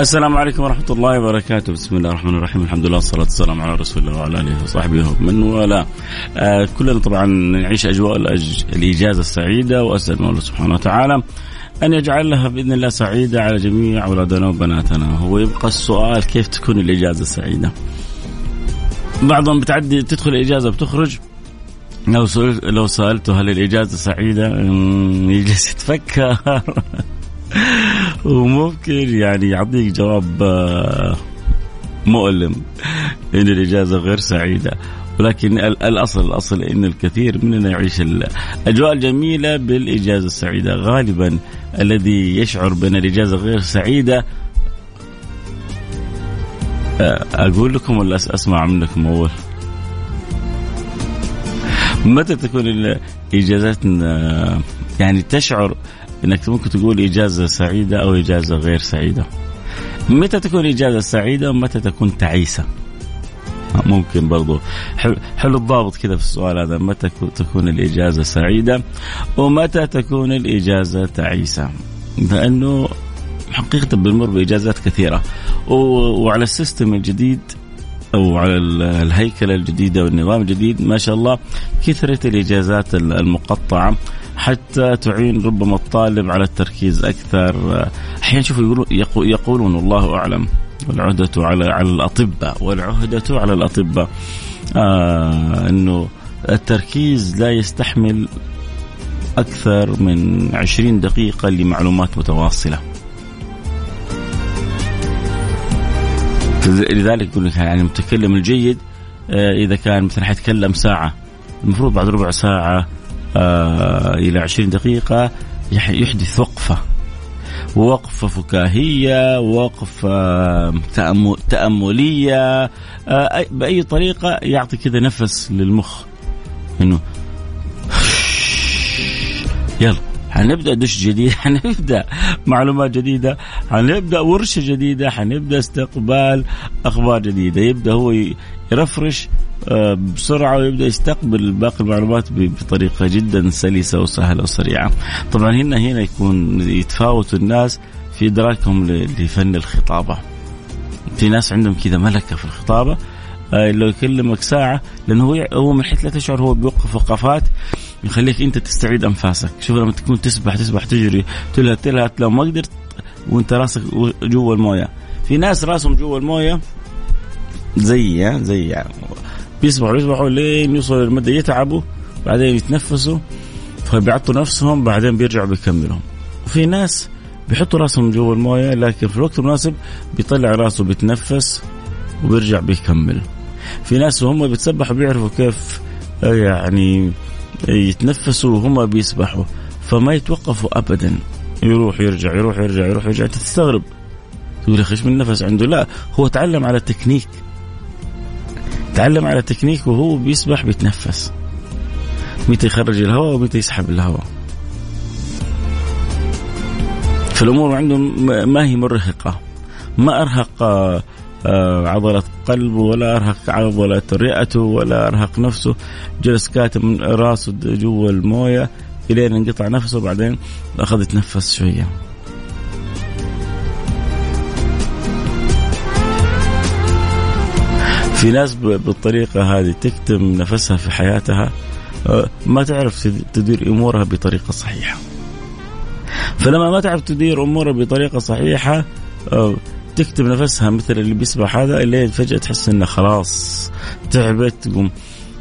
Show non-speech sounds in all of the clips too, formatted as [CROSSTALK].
السلام عليكم ورحمة الله وبركاته. بسم الله الرحمن الرحيم. الحمد لله والصلاة والسلام على رسول الله وعلى آله وصحبه ومن والاه. آه كلنا طبعا نعيش أجواء. الإجازة السعيدة وأسأل الله سبحانه وتعالى أن يجعلها بإذن الله سعيدة على جميع أولادنا وبناتنا. هو يبقى السؤال كيف تكون الإجازة سعيدة بعضهم بتعدي تدخل الإجازة بتخرج. لو لو سألته هل الإجازة سعيدة؟ يجلس يتفكر. [LAUGHS] وممكن يعني يعطيك جواب آه، مؤلم إن الإجازة غير سعيدة. ولكن الأصل الأصل إن الكثير مننا يعيش الأجواء الجميلة بالإجازة السعيدة. غالبا الذي يشعر بأن الإجازة غير سعيدة آه، أقول لكم ولا أسمع منكم أول؟ متى تكون الاجازات يعني تشعر إنك ممكن تقول إجازة سعيدة أو إجازة غير سعيدة. متى تكون إجازة سعيدة ومتى تكون تعيسة؟ ممكن برضو. حلو الضابط كذا في السؤال هذا. متى تكون الإجازة سعيدة ومتى تكون الإجازة تعيسة؟ لأنه حقيقة بنمر بإجازات كثيرة. وعلى السيستم الجديد أو على الهيكلة الجديدة والنظام الجديد ما شاء الله كثرة الإجازات المقطعة. حتى تعين ربما الطالب على التركيز أكثر. أحيانا شوفوا يقولون يقولون الله أعلم. والعهدة على على الأطباء. والعهدة على الأطباء. آه إنه التركيز لا يستحمل أكثر من 20 دقيقة لمعلومات متواصلة. لذلك يقول لك يعني المتكلم الجيد آه، إذا كان مثلا حيتكلم ساعة المفروض بعد ربع ساعة آه إلى عشرين دقيقة يحدث وقفة. وقفة فكاهية وقفة تأملية آه بأي طريقة يعطي كذا نفس للمخ. إنه [LAUGHS] يلا حنبدأ دش جديد [LAUGHS] حنبدأ معلومات جديدة حنبدأ ورشة جديدة حنبدأ استقبال أخبار جديدة. يبدأ هو يرفرش بسرعة ويبدأ يستقبل باقي المعلومات بطريقة جدا سلسة وسهلة وسريعة. طبعا هنا هنا يكون يتفاوت الناس في إدراكهم لفن الخطابة. في ناس عندهم كذا ملكة في الخطابة آه، لو يكلمك ساعة لأنه هو هو من حيث لا تشعر هو بيوقف وقفات يخليك أنت تستعيد أنفاسك، شوف لما تكون تسبح تسبح تجري تلهت تلهت لو ما قدرت وأنت راسك جوا الموية. في ناس راسهم جوا الموية زي زي يعني بيسبحوا يسبحوا لين يوصلوا للمدى يتعبوا بعدين يتنفسوا فبيعطوا نفسهم بعدين بيرجعوا بيكملوا. وفي ناس بيحطوا راسهم جوا الموية لكن في الوقت المناسب بيطلع راسه بيتنفس وبيرجع بيكمل. في ناس وهم بيتسبحوا بيعرفوا كيف آه، يعني يتنفسوا وهم بيسبحوا. فما يتوقفوا ابدا. يروح يرجع يروح يرجع يروح يرجع تستغرب. تقول أخي إيش من نفس عنده؟ لا هو تعلم على التكنيك تعلم على تكنيك وهو بيسبح بيتنفس. متى يخرج الهواء ومتى يسحب الهواء. فالامور عندهم ما هي مرهقة. ما أرهق آه، عضلة قلبه ولا أرهق عضلة رئته ولا أرهق نفسه. جلس كاتم راسه جوا الموية إلين انقطع نفسه بعدين أخذ يتنفس شوية. في ناس بالطريقة هذه تكتم نفسها في حياتها آه، ما تعرف تدير أمورها بطريقة صحيحة. فلما ما تعرف تدير أمورها بطريقة صحيحة آه، تكتم نفسها مثل اللي بيسبح هذا اللي فجأة تحس إنه خلاص تعبت تقوم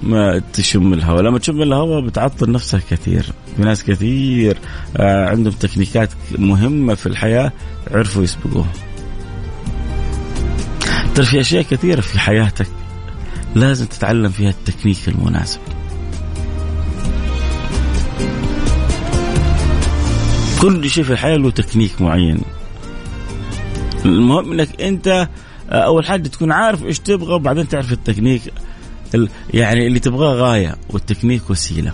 ما تشم الهواء. لما تشم الهواء بتعطل نفسها كثير في ناس كثير آه، عندهم تكنيكات مهمة في الحياة عرفوا يسبقوها. ترى في أشياء كثيرة في حياتك لازم تتعلم فيها التكنيك المناسب. كل شيء في الحياة له تكنيك معين. المهم إنك أنت أول حاجة تكون عارف إيش تبغى وبعدين تعرف التكنيك يعني اللي تبغاه غاية والتكنيك وسيلة.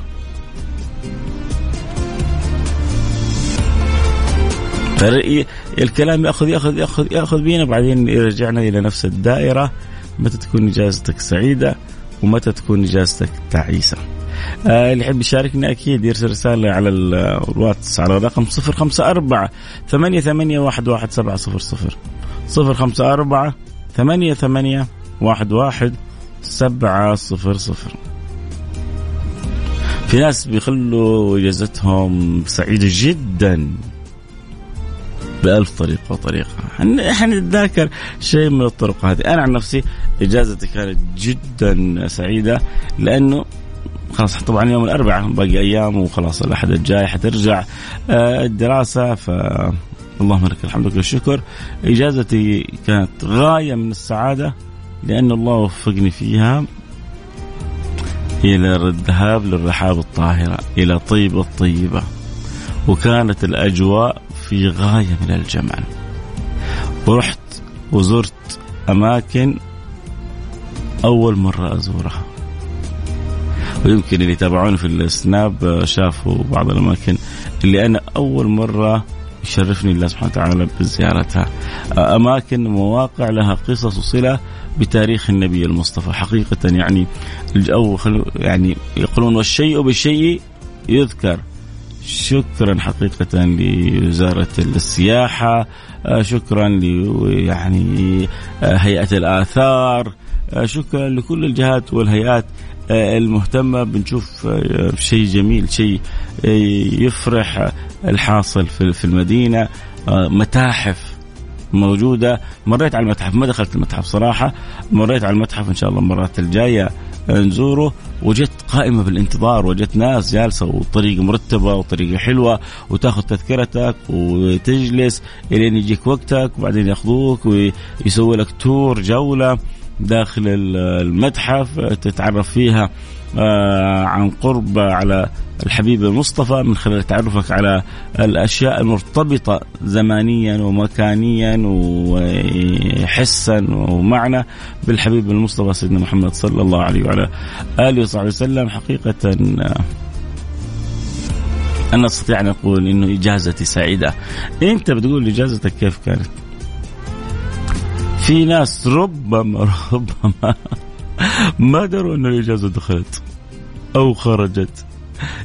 الكلام ياخذ ياخذ ياخذ ياخذ بينا بعدين يرجعنا إلى نفس الدائرة. متى تكون إجازتك سعيدة ومتى تكون إجازتك تعيسة. آه اللي يحب يشاركنا أكيد يرسل رسالة على الواتس على الرقم 054 ثمانية ثمانية واحد واحد سبعة صفر صفر. صفر خمسة أربعة ثمانية ثمانية واحد واحد سبعة صفر صفر. في ناس بيخلوا إجازتهم سعيدة جدا. بألف طريقة وطريقة. إحنا نتذاكر شيء من الطرق هذه. أنا عن نفسي إجازتي كانت جدا سعيدة لأنه خلاص طبعا يوم الأربعاء باقي أيام وخلاص الأحد الجاي حترجع آه، الدراسة ف اللهم لك الحمد والشكر إجازتي كانت غاية من السعادة لأن الله وفقني فيها إلى الذهاب للرحاب الطاهرة إلى طيبة الطيبة. وكانت الأجواء في غاية من الجمال. ورحت وزرت أماكن أول مرة أزورها. ويمكن اللي يتابعوني في السناب شافوا بعض الأماكن اللي أنا أول مرة يشرفني الله سبحانه وتعالى بزيارتها. أماكن مواقع لها قصص وصلة بتاريخ النبي المصطفى. حقيقة يعني أو يعني يقولون والشيء بالشيء يذكر. شكرا حقيقة لوزارة السياحة آه، شكرا يعني آه، هيئة الآثار آه، شكرا لكل الجهات والهيئات المهتمة. بنشوف شيء جميل شيء يفرح الحاصل في المدينة. متاحف موجودة. مريت على المتحف ما دخلت المتحف صراحة. مريت على المتحف إن شاء الله المرات الجاية. نزوره وجدت قائمة بالانتظار وجدت ناس جالسة وطريقة مرتبة وطريقة حلوة وتاخذ تذكرتك وتجلس إلين يجيك وقتك وبعدين ياخذوك ويسوي لك تور جولة داخل المتحف تتعرف فيها آه، عن قرب على الحبيب المصطفى من خلال تعرفك على الأشياء المرتبطة زمانيا ومكانيا وحسا ومعنى بالحبيب المصطفى سيدنا محمد صلى الله عليه وعلى آله وصحبه وسلم. حقيقة أنا أستطيع أن أقول إنه إجازتي سعيدة. أنت بتقول إجازتك كيف كانت؟ في ناس ربما ربما [LAUGHS] ما دروا أن الإجازة دخلت أو خرجت.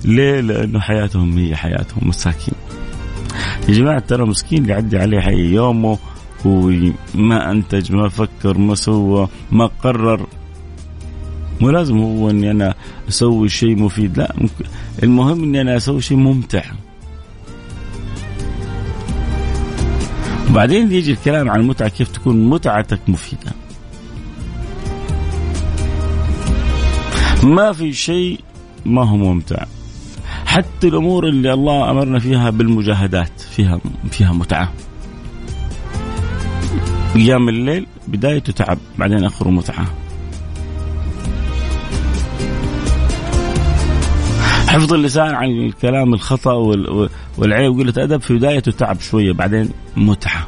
ليه؟ لأنه حياتهم هي حياتهم مساكين. يا جماعة ترى مسكين اللي يعدي عليه حي يومه وما أنتج ما فكر ما سوى ما قرر. مو لازم هو إني أنا أسوي شيء مفيد لا المهم إني أنا أسوي شيء ممتع. وبعدين يجي الكلام عن المتعة كيف تكون متعتك مفيدة. ما في شيء ما هو ممتع. حتى الأمور اللي الله أمرنا فيها بالمجاهدات فيها فيها متعة. قيام الليل بدايته تعب بعدين اخره متعة. حفظ اللسان عن الكلام الخطأ والعيب وقله أدب في بدايته تعب شوية بعدين متعة.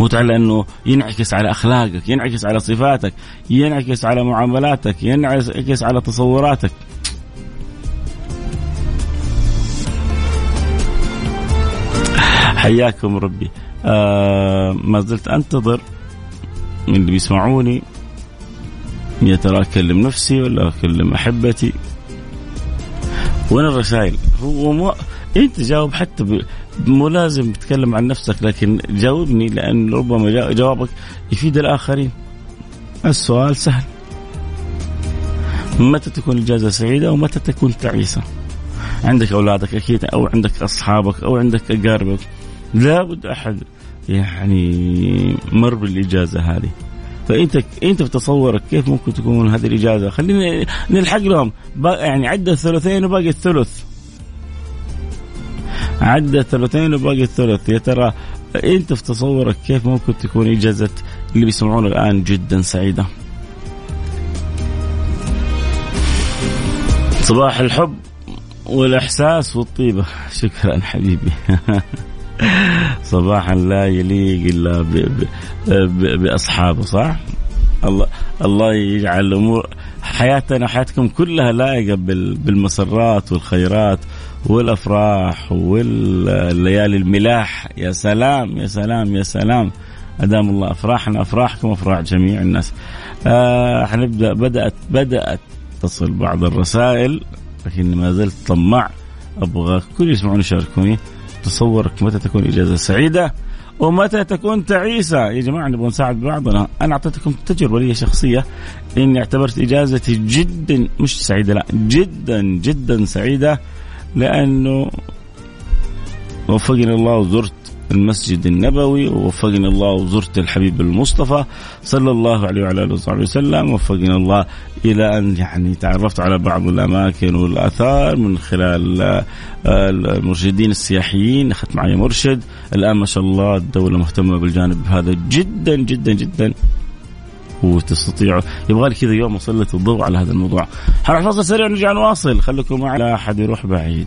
متعة لأنه ينعكس على أخلاقك ينعكس على صفاتك ينعكس على معاملاتك ينعكس على تصوراتك. حياكم ربي. آه ما زلت أنتظر من اللي بيسمعوني يا ترى أكلم نفسي ولا أكلم أحبتي. وين الرسائل. هو مو أنت جاوب حتى. مو لازم تتكلم عن نفسك لكن جاوبني لأن ربما جوابك يفيد الآخرين. السؤال سهل. متى تكون اجازه سعيدة ومتى تكون تعيسة؟ عندك أولادك أكيد أو عندك أصحابك أو عندك أقاربك. لابد أحد يعني مر بالإجازة هذه. فإنت إنت في تصورك كيف ممكن تكون هذه الإجازة؟ خلينا نلحق لهم. يعني عدى الثلثين وباقي الثلث. عدى الثلثين وباقي الثلث. يا ترى إنت في تصورك كيف ممكن تكون إجازة اللي بيسمعون الآن جدا سعيدة؟ صباح الحب والإحساس والطيبة. [LAUGHS] شكرا حبيبي. [LAUGHS] [LAUGHS] صباحا لا يليق إلا. بأصحابه صح؟ الله الله يجعل الأمور حياتنا وحياتكم كلها لائقة بالمسرات والخيرات والأفراح والليالي الملاح يا سلام يا سلام يا سلام أدام الله أفراحنا أفراحكم أفراح جميع الناس. آه حنبدا بدات بدأت تصل بعض الرسائل لكن ما زلت طماع أبغى كل يسمعوني يشاركوني تصورك متى تكون إجازة سعيدة ومتى تكون تعيسة. يا جماعة نبغى نساعد بعضنا. أنا أعطيتكم تجربة لي شخصية إني اعتبرت إجازتي جدا مش سعيدة لا جدا جدا سعيدة لأنه وفقني الله وزرت المسجد النبوي ووفقني الله وزرت الحبيب المصطفى صلى الله عليه وعلى آله وصحبه وسلم وفقنا الله إلى أن يعني تعرفت على بعض الأماكن والآثار من خلال آه، المرشدين السياحيين اخذت معي مرشد الآن ما شاء الله الدولة مهتمة بالجانب هذا جدا جدا جدا وتستطيعوا يبغى لي كذا يوم اسلط الضوء على هذا الموضوع. حنروح فاصل سريع ونرجع نواصل خليكم معي لا أحد يروح بعيد.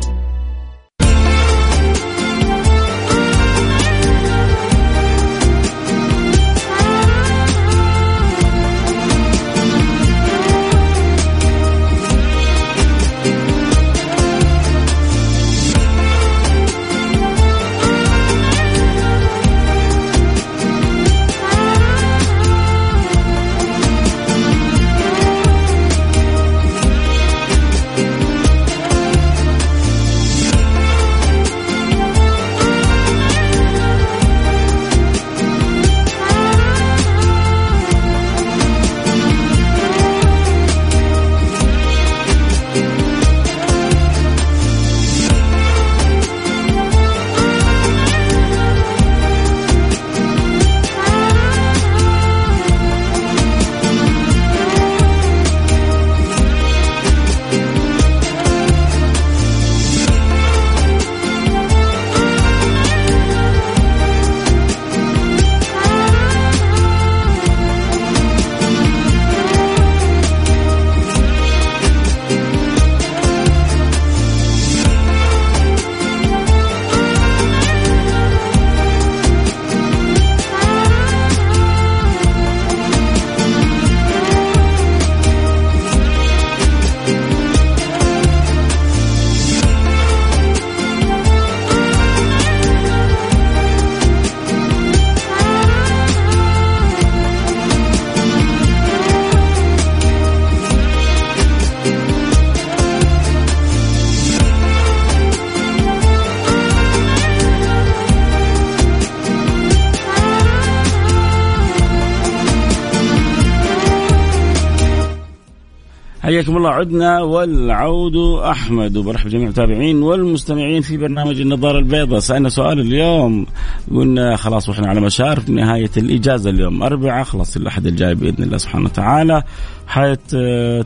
حياكم الله. عدنا والعود أحمد. وبرحب جميع المتابعين والمستمعين في برنامج النظارة البيضاء. سألنا سؤال اليوم. قلنا خلاص وإحنا على مشارف نهاية الإجازة اليوم. اربعاء خلاص الأحد الجاي بإذن الله سبحانه وتعالى. حيث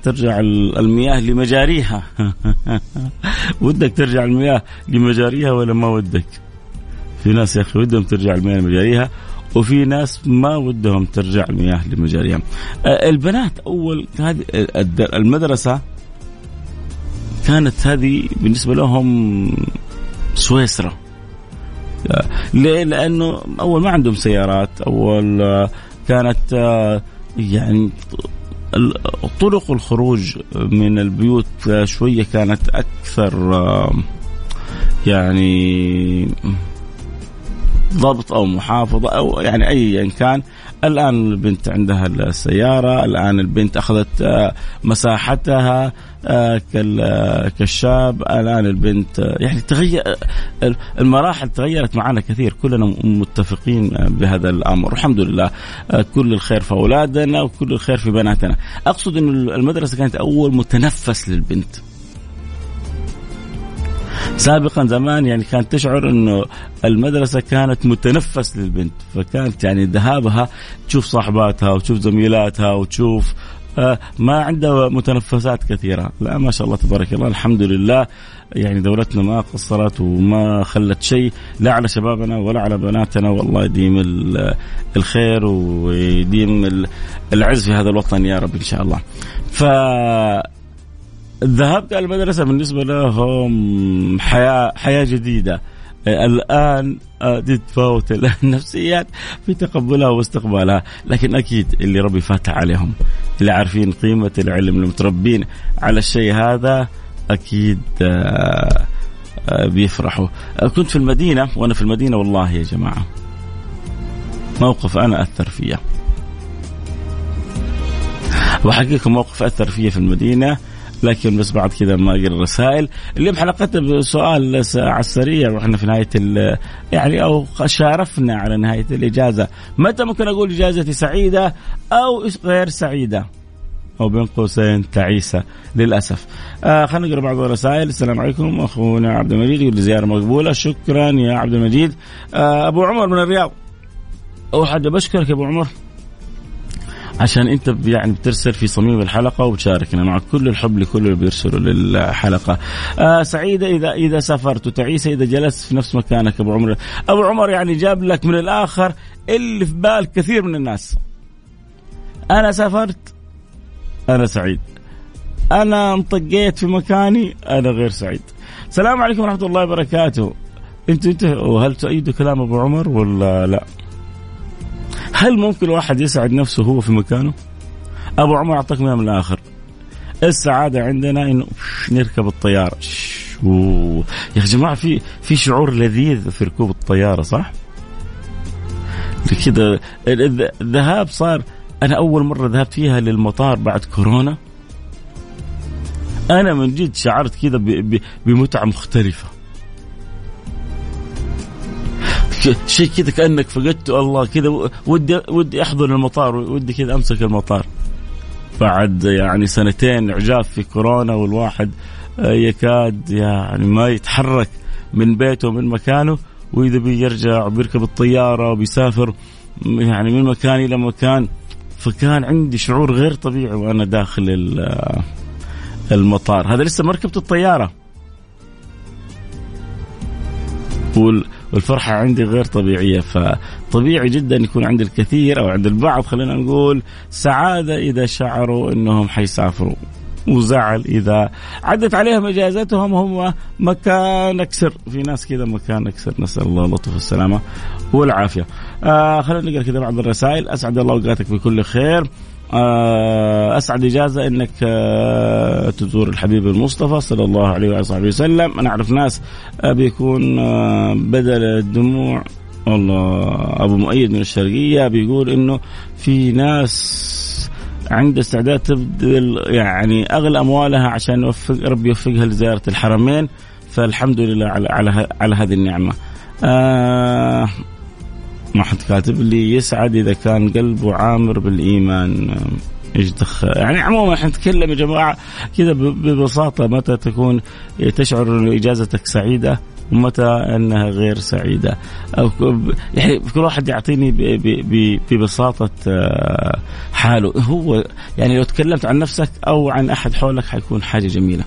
ترجع المياه لمجاريها. [LAUGHS] ودك ترجع المياه لمجاريها ولا ما ودك؟ في ناس يا أخي ودهم ترجع المياه لمجاريها. وفي ناس ما ودهم ترجع المياه لمجاريها آه، البنات أول هذه المدرسة كانت هذه بالنسبة لهم سويسرا آه، ليه؟ لأنه أول ما عندهم سيارات أول آه، كانت يعني طرق الخروج من البيوت شوية كانت أكثر يعني ضبط أو محافظة أو يعني ايا كان. الآن البنت عندها السيارة الآن البنت أخذت آه، مساحتها آه، كالشاب. الآن البنت آه، يعني تغير المراحل تغيرت معنا كثير. كلنا متفقين بهذا الأمر. الحمد لله كل الخير في أولادنا وكل الخير في بناتنا. أقصد إن المدرسة كانت أول متنفس للبنت. سابقا زمان يعني كانت تشعر إنه المدرسة كانت متنفس للبنت فكانت يعني ذهابها تشوف صاحباتها وتشوف زميلاتها وتشوف آه، ما عنده متنفسات كثيرة. لا ما شاء الله تبارك الله الحمد لله. يعني دولتنا ما قصرت وما خلت شيء لا على شبابنا ولا على بناتنا. والله يديم الخير ويديم العز في هذا الوطن يا رب إن شاء الله. ف الذهاب إلى المدرسة بالنسبة لهم حياة حياة جديدة. الآن تتفاوت [LAUGHS] النفسيات في تقبلها واستقبالها لكن أكيد اللي ربي فاتح عليهم. اللي عارفين قيمة العلم المتربين على الشيء هذا أكيد آه، آه، بيفرحوا. كنت في المدينة وأنا في المدينة والله يا جماعة. موقف أنا أثر فيه وحقيقة موقف أثر فيه في المدينة لكن بس بعد كذا ما أقرأ الرسائل اليوم حلقتنا بسؤال على السريع وإحنا في نهاية يعني أو شارفنا على نهاية الإجازة متى ممكن أقول إجازتي سعيدة أو غير سعيدة أو بين قوسين تعيسة للأسف. آه خلينا نقرأ بعض الرسائل، السلام عليكم أخونا عبد المجيد يقول زيارة مقبولة، شكرا يا عبد المجيد. آه أبو عمر من الرياض. اول حاجة بشكرك يا أبو عمر عشان انت يعني بترسل في صميم الحلقة وبتشاركنا مع كل الحب لكل اللي بيرسلوا للحلقة. آه سعيدة اذا إذا سافرت وتعيسه إذا جلست في نفس مكانك أبو عمر. أبو عمر يعني جاب لك من الآخر اللي في بال كثير من الناس. أنا سافرت أنا سعيد. أنا انطقيت في مكاني أنا غير سعيد. السلام عليكم ورحمة الله وبركاته. أنتوا أنتوا هل تؤيدوا كلام أبو عمر ولا لا؟ هل ممكن الواحد يسعد نفسه وهو في مكانه؟ أبو عمر أعطاك من الآخر. السعادة عندنا إنه نركب الطيارة. يا جماعة في في شعور لذيذ في ركوب الطيارة صح؟ كذا الذهاب صار أنا أول مرة ذهبت فيها للمطار بعد كورونا. أنا من جد شعرت كذا بمتعة مختلفة. شيء كذا كأنك فقدته الله كذا ودي ودي احضن المطار ودي كذا أمسك المطار. بعد يعني سنتين عجاف في كورونا والواحد يكاد يعني ما يتحرك من بيته ومن مكانه وإذا بيرجع وبيركب الطيارة وبيسافر يعني من مكان إلى مكان فكان عندي شعور غير طبيعي وأنا داخل المطار. هذا لسه ما ركبت الطياره والفرحة عندي غير طبيعية فطبيعي جدا يكون عند الكثير أو عند البعض خلينا نقول سعادة إذا شعروا أنهم حيسافروا وزعل إذا عدت عليهم إجازتهم هم مكان اكسر في ناس كذا مكان اكسر نسأل الله اللطف والسلامه والعافية. آه خلينا نقرأ كذا بعض الرسائل. أسعد الله أوقاتك بكل خير. أسعد إجازة إنك آه، تزور الحبيب المصطفى صلى الله عليه وعلى صحبه وسلم أنا أعرف ناس آه، بيكون بدل الدموع والله أبو مؤيد من الشرقية بيقول إنه في ناس عند استعداد تبذل يعني أغلى أموالها عشان يوفق ربي يوفقها لزيارة الحرمين فالحمد لله على على, على هذه النعمة. آه ما حد كاتب لي يسعد إذا كان قلبه عامر بالإيمان. إيش دخل يعني عموما إحنا نتكلم يا جماعة كذا ببساطة متى تكون تشعر ان إجازتك سعيدة؟ ومتى انها غير سعيدة. يعني كل واحد يعطيني ببساطة آه، حاله. هو يعني لو تكلمت عن نفسك أو عن أحد حولك حيكون حاجة جميلة.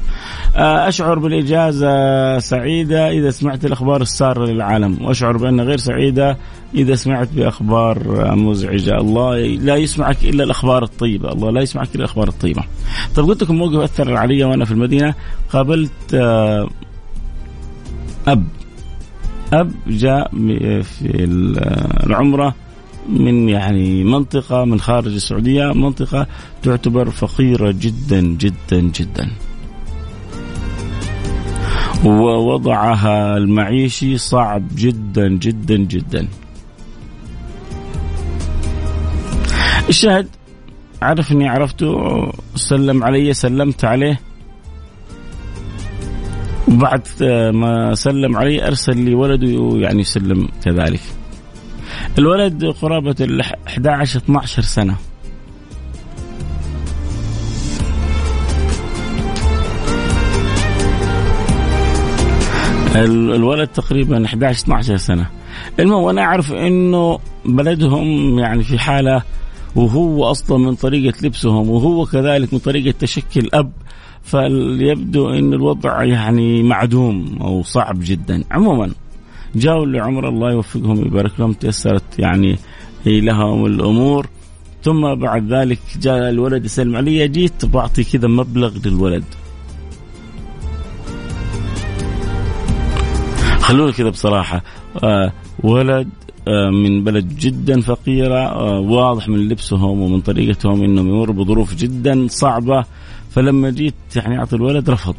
آه، أشعر بالإجازة سعيدة إذا سمعت الأخبار السارة للعالم وأشعر بأنها غير سعيدة إذا سمعت بأخبار مزعجة. الله لا يسمعك إلا الأخبار الطيبة. الله لا يسمعك إلا الأخبار الطيبة. طيب قلت لكم موقف أثر علي وأنا في المدينة. قابلت آه، أب. أب جاء في العمرة من يعني منطقة من خارج السعودية منطقة تعتبر فقيرة جدا جدا جدا. ووضعها المعيشي صعب جدا جدا جدا. الشاهد عرف اني عرفته سلم علي سلمت عليه. وبعد ما سلم علي أرسل لي ولده يعني يسلم كذلك. الولد قرابة ال 11 12 سنة. الولد تقريبا 11 12 سنة. المهم وأنا أعرف إنه بلدهم يعني في حالة وهو أصلا من طريقة لبسهم وهو كذلك من طريقة تشكل الأب فيبدو إن الوضع يعني معدوم أو صعب جدا. عموما جاءوا لعمر الله يوفقهم ويبارك لهم تيسرت يعني لهم الأمور. ثم بعد ذلك جاء الولد يسلم علي جيت بعطي كذا مبلغ للولد. خلونا كذا بصراحة. آه ولد آه من بلد جدا فقيرة آه واضح من لبسهم ومن طريقتهم إنهم يمروا بظروف جدا صعبة. فلما جيت يعني أعطي الولد رفض.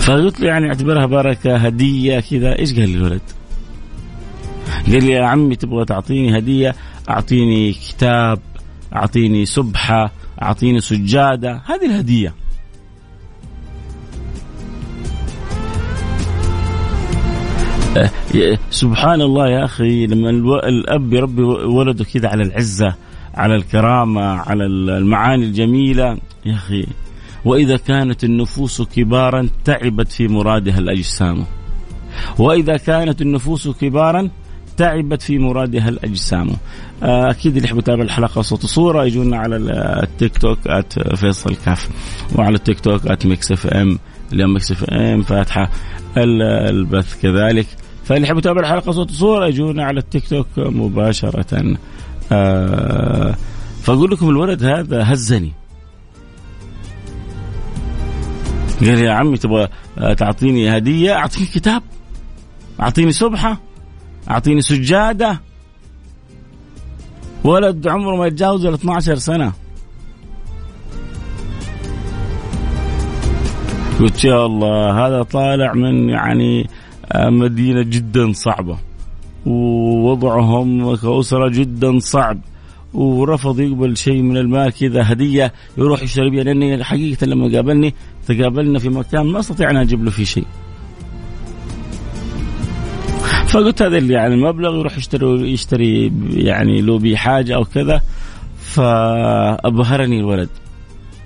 فقلت له يعني اعتبرها بركة هدية كذا. إيش قال لي الولد؟ قال لي يا عمي تبغى تعطيني هدية؟ أعطيني كتاب أعطيني سبحة أعطيني سجادة. هذه الهدية. أه، سبحان الله يا أخي لما الأب يربي ولده كذا على العزة على الكرامة على المعاني الجميلة. يا أخي وإذا كانت النفوس كبارا تعبت في مرادها الأجسام. وإذا كانت النفوس كبارا تعبت في مرادها الأجسام. أه، أكيد اللي يحب يتابع الحلقة صوت وصوره يجونا على التيك توك at فيصل كاف وعلى التيك توك at Mix FM اليوم Mix FM فاتحة البث كذلك. فاللي يحب يتابع الحلقة صوت وصوره يجونا على التيك توك مباشرة. آه فأقول لكم الولد هذا هزني. قال يا عمي تبغى تعطيني هدية؟ اعطيني كتاب. أعطيني سبحه أعطيني سجادة. ولد عمره ما يتجاوز ال 12 سنة. قلت يا الله هذا طالع من يعني آه، مدينة جدا صعبة. ووضعهم كأسرة جدا صعب. ورفض يقبل شيء من المال كذا هدية يروح يشتري بها لأني حقيقة لما قابلني تقابلنا في مكان ما أستطيع أن أجيب له فيه شيء. فقلت هذا اللي يعني المبلغ يروح يشتري يشتري يعني له بي حاجة أو كذا. فأبهرني الولد.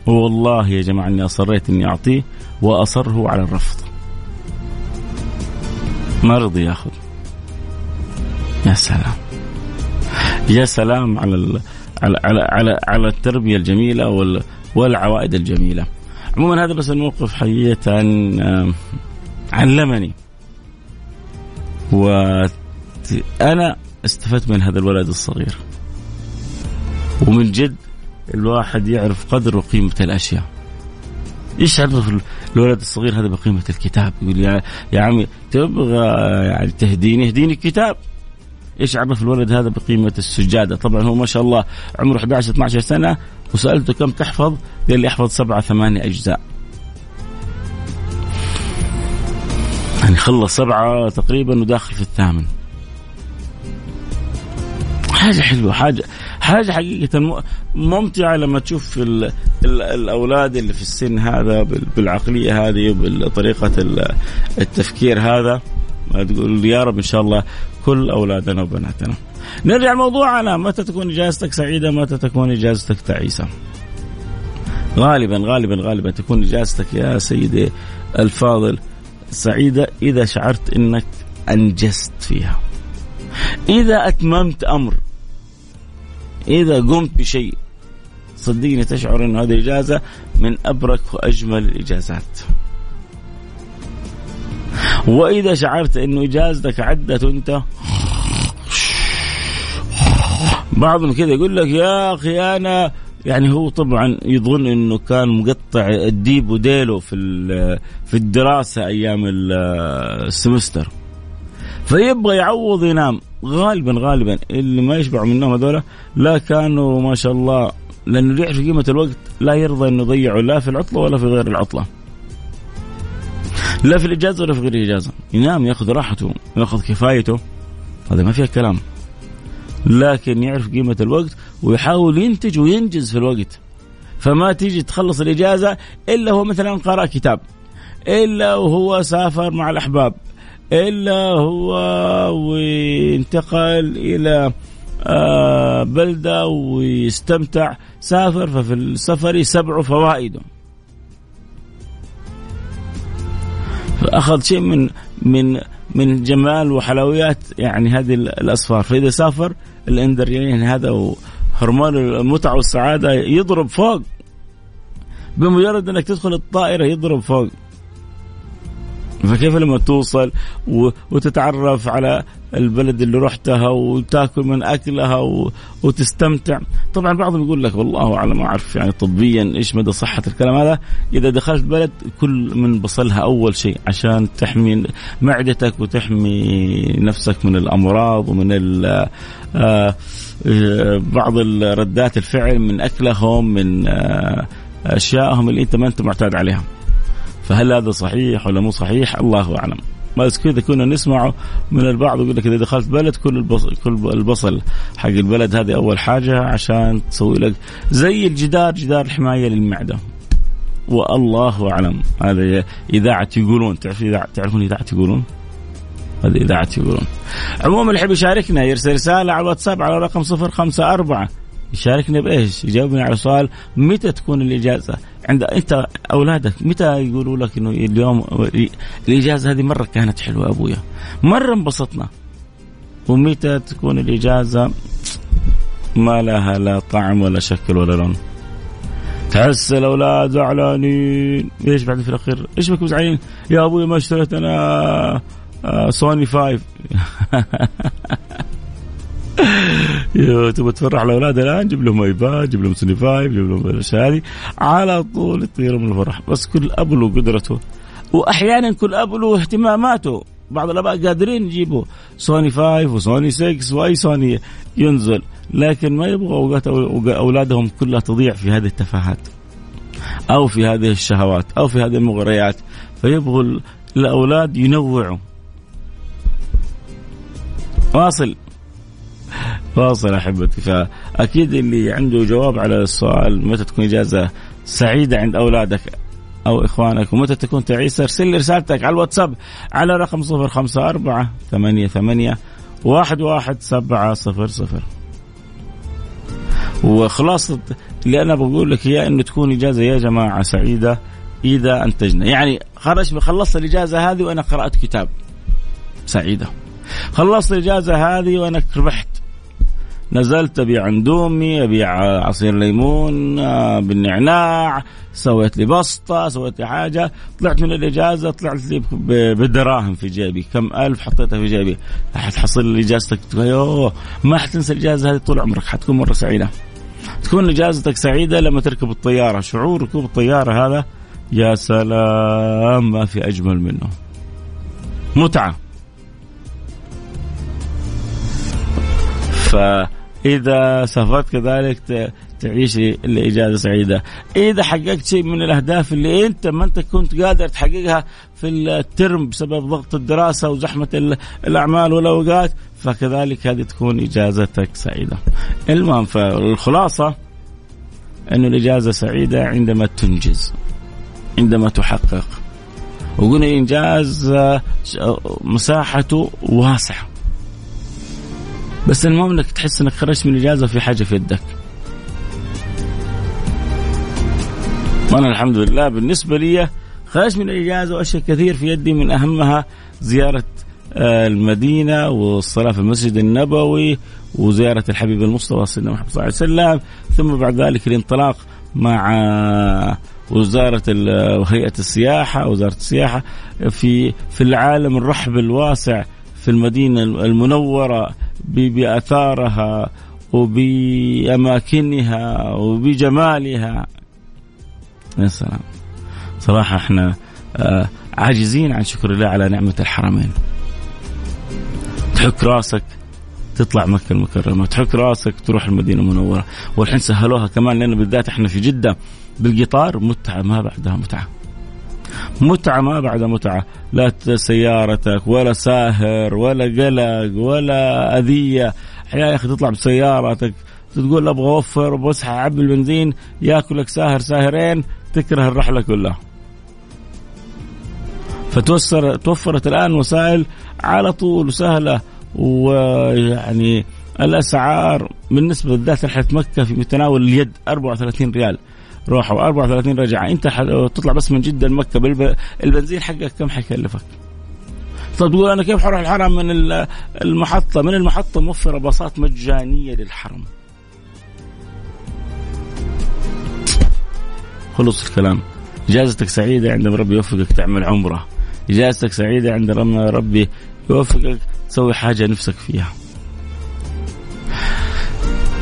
والله يا جماعة أني أصريت أني أعطيه وأصر هو على الرفض. ما رضي ياخذ يا سلام. يا سلام على. على على على, على التربية الجميلة وال... والعوائد الجميلة. عموما هذا بس الموقف حقيقة علمني. وأنا استفدت من هذا الولد الصغير. ومن جد الواحد يعرف قدر وقيمة الأشياء. إيش عرف الولد الصغير هذا بقيمة الكتاب؟ يقول يا يا عمي تبغى يعني تهديني؟ اهديني الكتاب. إيش عرف الولد هذا بقيمة السجادة؟ طبعا هو ما شاء الله عمره 11 12 سنة وسألته كم تحفظ؟ قال لي أحفظ سبعة ثمانية أجزاء. يعني خلص سبعة تقريبا وداخل في الثامن. حاجة حلوة حاجة حاجة حقيقة ممتعة لما تشوف ال ال الأولاد اللي في السن هذا بالعقلية هذه وبطريقة التفكير هذا. تقول يا رب إن شاء الله كل أولادنا وبناتنا. نرجع لموضوعنا. متى تكون إجازتك سعيدة؟ متى تكون إجازتك تعيسة؟ غالبا غالبا غالبا تكون إجازتك يا سيدي الفاضل سعيدة إذا شعرت أنك أنجزت فيها. إذا أتممت أمر إذا قمت بشيء صدقني تشعر أن هذه إجازة من أبرك وأجمل الإجازات. وإذا شعرت أنه إجازتك عدت وأنت بعضهم كذا يقول لك يا أخي أنا يعني هو طبعا يظن إنه كان مقطع الديب وديله في في الدراسة أيام السمستر فيبغى يعوض ينام غالبا غالبا اللي ما يشبعوا منهم هذول لا كانوا ما شاء الله لأنه يعرف قيمة الوقت لا يرضى إنه يضيعه لا في العطلة ولا في غير العطلة. لا في الإجازة ولا في غير الإجازة، ينام يأخذ راحته يأخذ كفايته هذا ما فيها كلام. لكن يعرف قيمة الوقت ويحاول ينتج وينجز في الوقت. فما تيجي تخلص الإجازة إلا هو مثلا قرأ كتاب إلا وهو سافر مع الأحباب إلا هو وانتقل إلى آه، بلدة ويستمتع سافر ففي السفر سبع فوائد فاخذ شيء من من من جمال وحلويات يعني هذه الأصفار. فإذا سافر الاندرلين يعني هذا هرمون المتعة والسعادة يضرب فوق بمجرد إنك تدخل الطائرة يضرب فوق. فكيف لما توصل وتتعرف على البلد اللي رحتها وتاكل من أكلها وتستمتع؟ طبعا بعضهم يقول لك والله اعلم ما أعرف يعني طبيا إيش مدى صحة الكلام هذا؟ إذا دخلت بلد كل من بصلها أول شيء عشان تحمي معدتك وتحمي نفسك من الأمراض ومن آه، آه، بعض ردات الفعل من أكلهم من آه، أشيائهم اللي أنت ما أنت معتاد عليها. فهل هذا صحيح ولا مو صحيح؟ الله أعلم. بس كذا كنا نسمعه من البعض يقول لك إذا دخلت بلد كل البصل كل البصل حق البلد هذه أول حاجة عشان تسوي لك زي الجدار جدار الحماية للمعدة. والله أعلم. هذا إذاعة يقولون. تعرف تعرفون إذاعة يقولون؟ هذه إذاعة يقولون. عموما اللي يحب يشاركنا يرسل رسالة على الواتساب على رقم 054 يشاركنا بإيش؟ يجاوبنا على سؤال متى تكون الإجازة؟ عند أنت أولادك متى يقولوا لك إنه اليوم الإجازة هذه مرة كانت حلوة أبويا. مرة انبسطنا. ومتى تكون الإجازة؟ ما لها لا طعم ولا شكل ولا لون. تحس الأولاد زعلانين. إيش بعد في الأخير؟ إيش بكم زعلانين يا أبوي ما اشتريت أنا سوني five. [LAUGHS] تبغى تفرح الاولاد الآن جيب لهم ايباد جيب لهم سوني five جيب لهم الاشياء هذه. على طول يطيروا من الفرح بس كل اب له قدرته. واحيانا كل اب له اهتماماته. بعض الأباء قادرين يجيبوا سوني 5 وسوني 6 واي سوني ينزل لكن ما يبغوا أوقات أولادهم كلها تضيع في هذه التفاهات. أو في هذه الشهوات أو في هذه المغريات. فيبغوا الأولاد ينوعوا. واصل. واصل أحبتي. فأكيد اللي عنده جواب على السؤال متى تكون إجازة سعيدة عند أولادك أو إخوانك؟ ومتى تكون تعيسه أرسل لي رسالتك على الواتساب على رقم 054 88 واحد واحد سبعة صفر صفر. وخلاصة اللي أنا بقول لك هي أنه تكون إجازة يا جماعة سعيدة إذا أنتجنا. يعني خرج خلصت الإجازة هذه وأنا قرأت كتاب سعيدة. خلصت الإجازة هذه وأنا ربحت نزلت ابيع اندومي ابيع عصير ليمون بالنعناع سويت لي بسطة سويت لي حاجة. طلعت من الإجازة طلعت لي بدراهم في جيبي. كم ألف حطيتها في جيبي. حتحصل لي إجازتك. يوه ما حتنسى الإجازة هذه طول عمرك. حتكون مرة سعيدة. تكون إجازتك سعيدة لما تركب الطيارة. شعور ركوب الطيارة هذا يا سلام ما في أجمل منه. متعة. ف إذا سافرت كذلك تعيش الإجازة سعيدة. إذا حققت شيء من الأهداف اللي أنت ما أنت كنت قادر تحققها في الترم بسبب ضغط الدراسة وزحمة الأعمال والأوقات فكذلك هذه تكون إجازتك سعيدة. المهم فالخلاصة أن الإجازة سعيدة عندما تنجز عندما تحقق. وقلنا إنجاز مساحته واسعة. بس المهم إنك تحس إنك خرجت من الاجازه في حاجة في يدك. وأنا الحمد لله بالنسبة لي خرجت من الاجازه وأشياء كثير في يدي من أهمها زيارة آه، المدينة والصلاة في المسجد النبوي وزيارة الحبيب المصطفى سيدنا محمد صلى الله عليه وسلم ثم بعد ذلك الانطلاق مع وزارة وهيئة السياحة وزارة السياحة في في العالم الرحب الواسع في المدينة المنورة. بآثارها وبأماكنها وبجمالها. يا سلام. صراحة إحنا آه، عاجزين عن شكر الله على نعمة الحرمين. تحك راسك تطلع مكة المكرمة تحك راسك تروح المدينة المنورة. والحين سهلوها كمان لأن بالذات إحنا في جدة بالقطار متعة ما بعدها متعة. متعة ما بعد متعة. لا سيارتك ولا ساهر ولا قلق ولا أذية. أحيانا يا أخي تطلع بسيارتك تقول أبغى أوفر وبصحى أعبي البنزين ياكلك ساهر ساهرين تكره الرحلة كلها. فتوفر توفرت الآن وسائل على طول وسهلة ويعني الأسعار بالنسبة لذات رحلة مكة في متناول اليد 34 ريال. روحوا. 34 رجع أنت تطلع بس من جدة لمكه البنزين حقك كم حيكلفك؟ طيب تقول أنا كيف حروح الحرم من المحطة؟ من المحطة موفرة باصات مجانية للحرم. خلص الكلام. إجازتك سعيدة عندما ربي يوفقك تعمل عمرة. إجازتك سعيدة عندما ربي يوفقك تسوي حاجة نفسك فيها.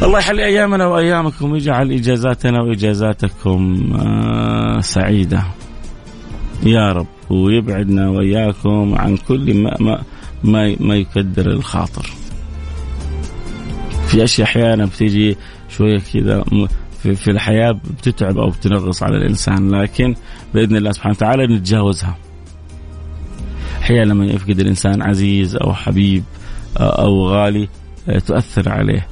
الله يحلي أيامنا وأيامكم ويجعل إجازاتنا وإجازاتكم آه، سعيدة يا رب ويبعدنا وإياكم عن كل ما ما ما, ما يكدر الخاطر. في أشياء أحيانا بتيجي شوية كذا في, في الحياة بتتعب أو بتنغص على الإنسان لكن بإذن الله سبحانه وتعالى نتجاوزها. أحيانا لما يفقد الإنسان عزيز أو حبيب أو غالي تؤثر عليه.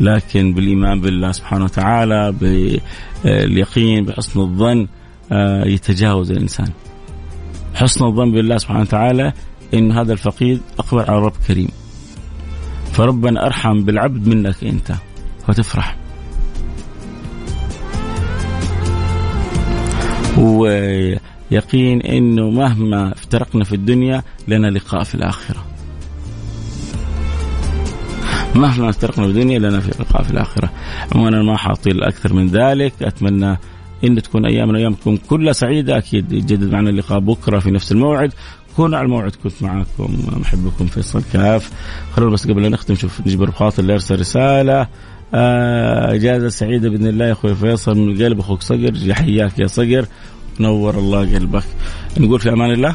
لكن بالإيمان بالله سبحانه وتعالى باليقين بحسن الظن آه، يتجاوز الإنسان. حسن الظن بالله سبحانه وتعالى إن هذا الفقيد أقبل على رب كريم. فربنا أرحم بالعبد منك أنت فتفرح. ويقين إنه مهما افترقنا في الدنيا لنا لقاء في الآخرة. مهما افترقنا في الدنيا لنا في لقاء في الآخرة. عموما ما حاطيل أكثر من ذلك، أتمنى إن تكون ايامنا ايامكم كلها سعيدة. أكيد يجدد معنا اللقاء بكرة في نفس الموعد. كونوا على الموعد كنت معكم. محبكم فيصل كاف. خلونا بس قبل لا نختم شوف نجبر خاطر اللي ارسل رسالة. آه إجازة سعيدة بإذن الله يا أخوي فيصل. من قلب أخوك صقر. حياك يا صقر. نور الله قلبك. نقول في أمان الله.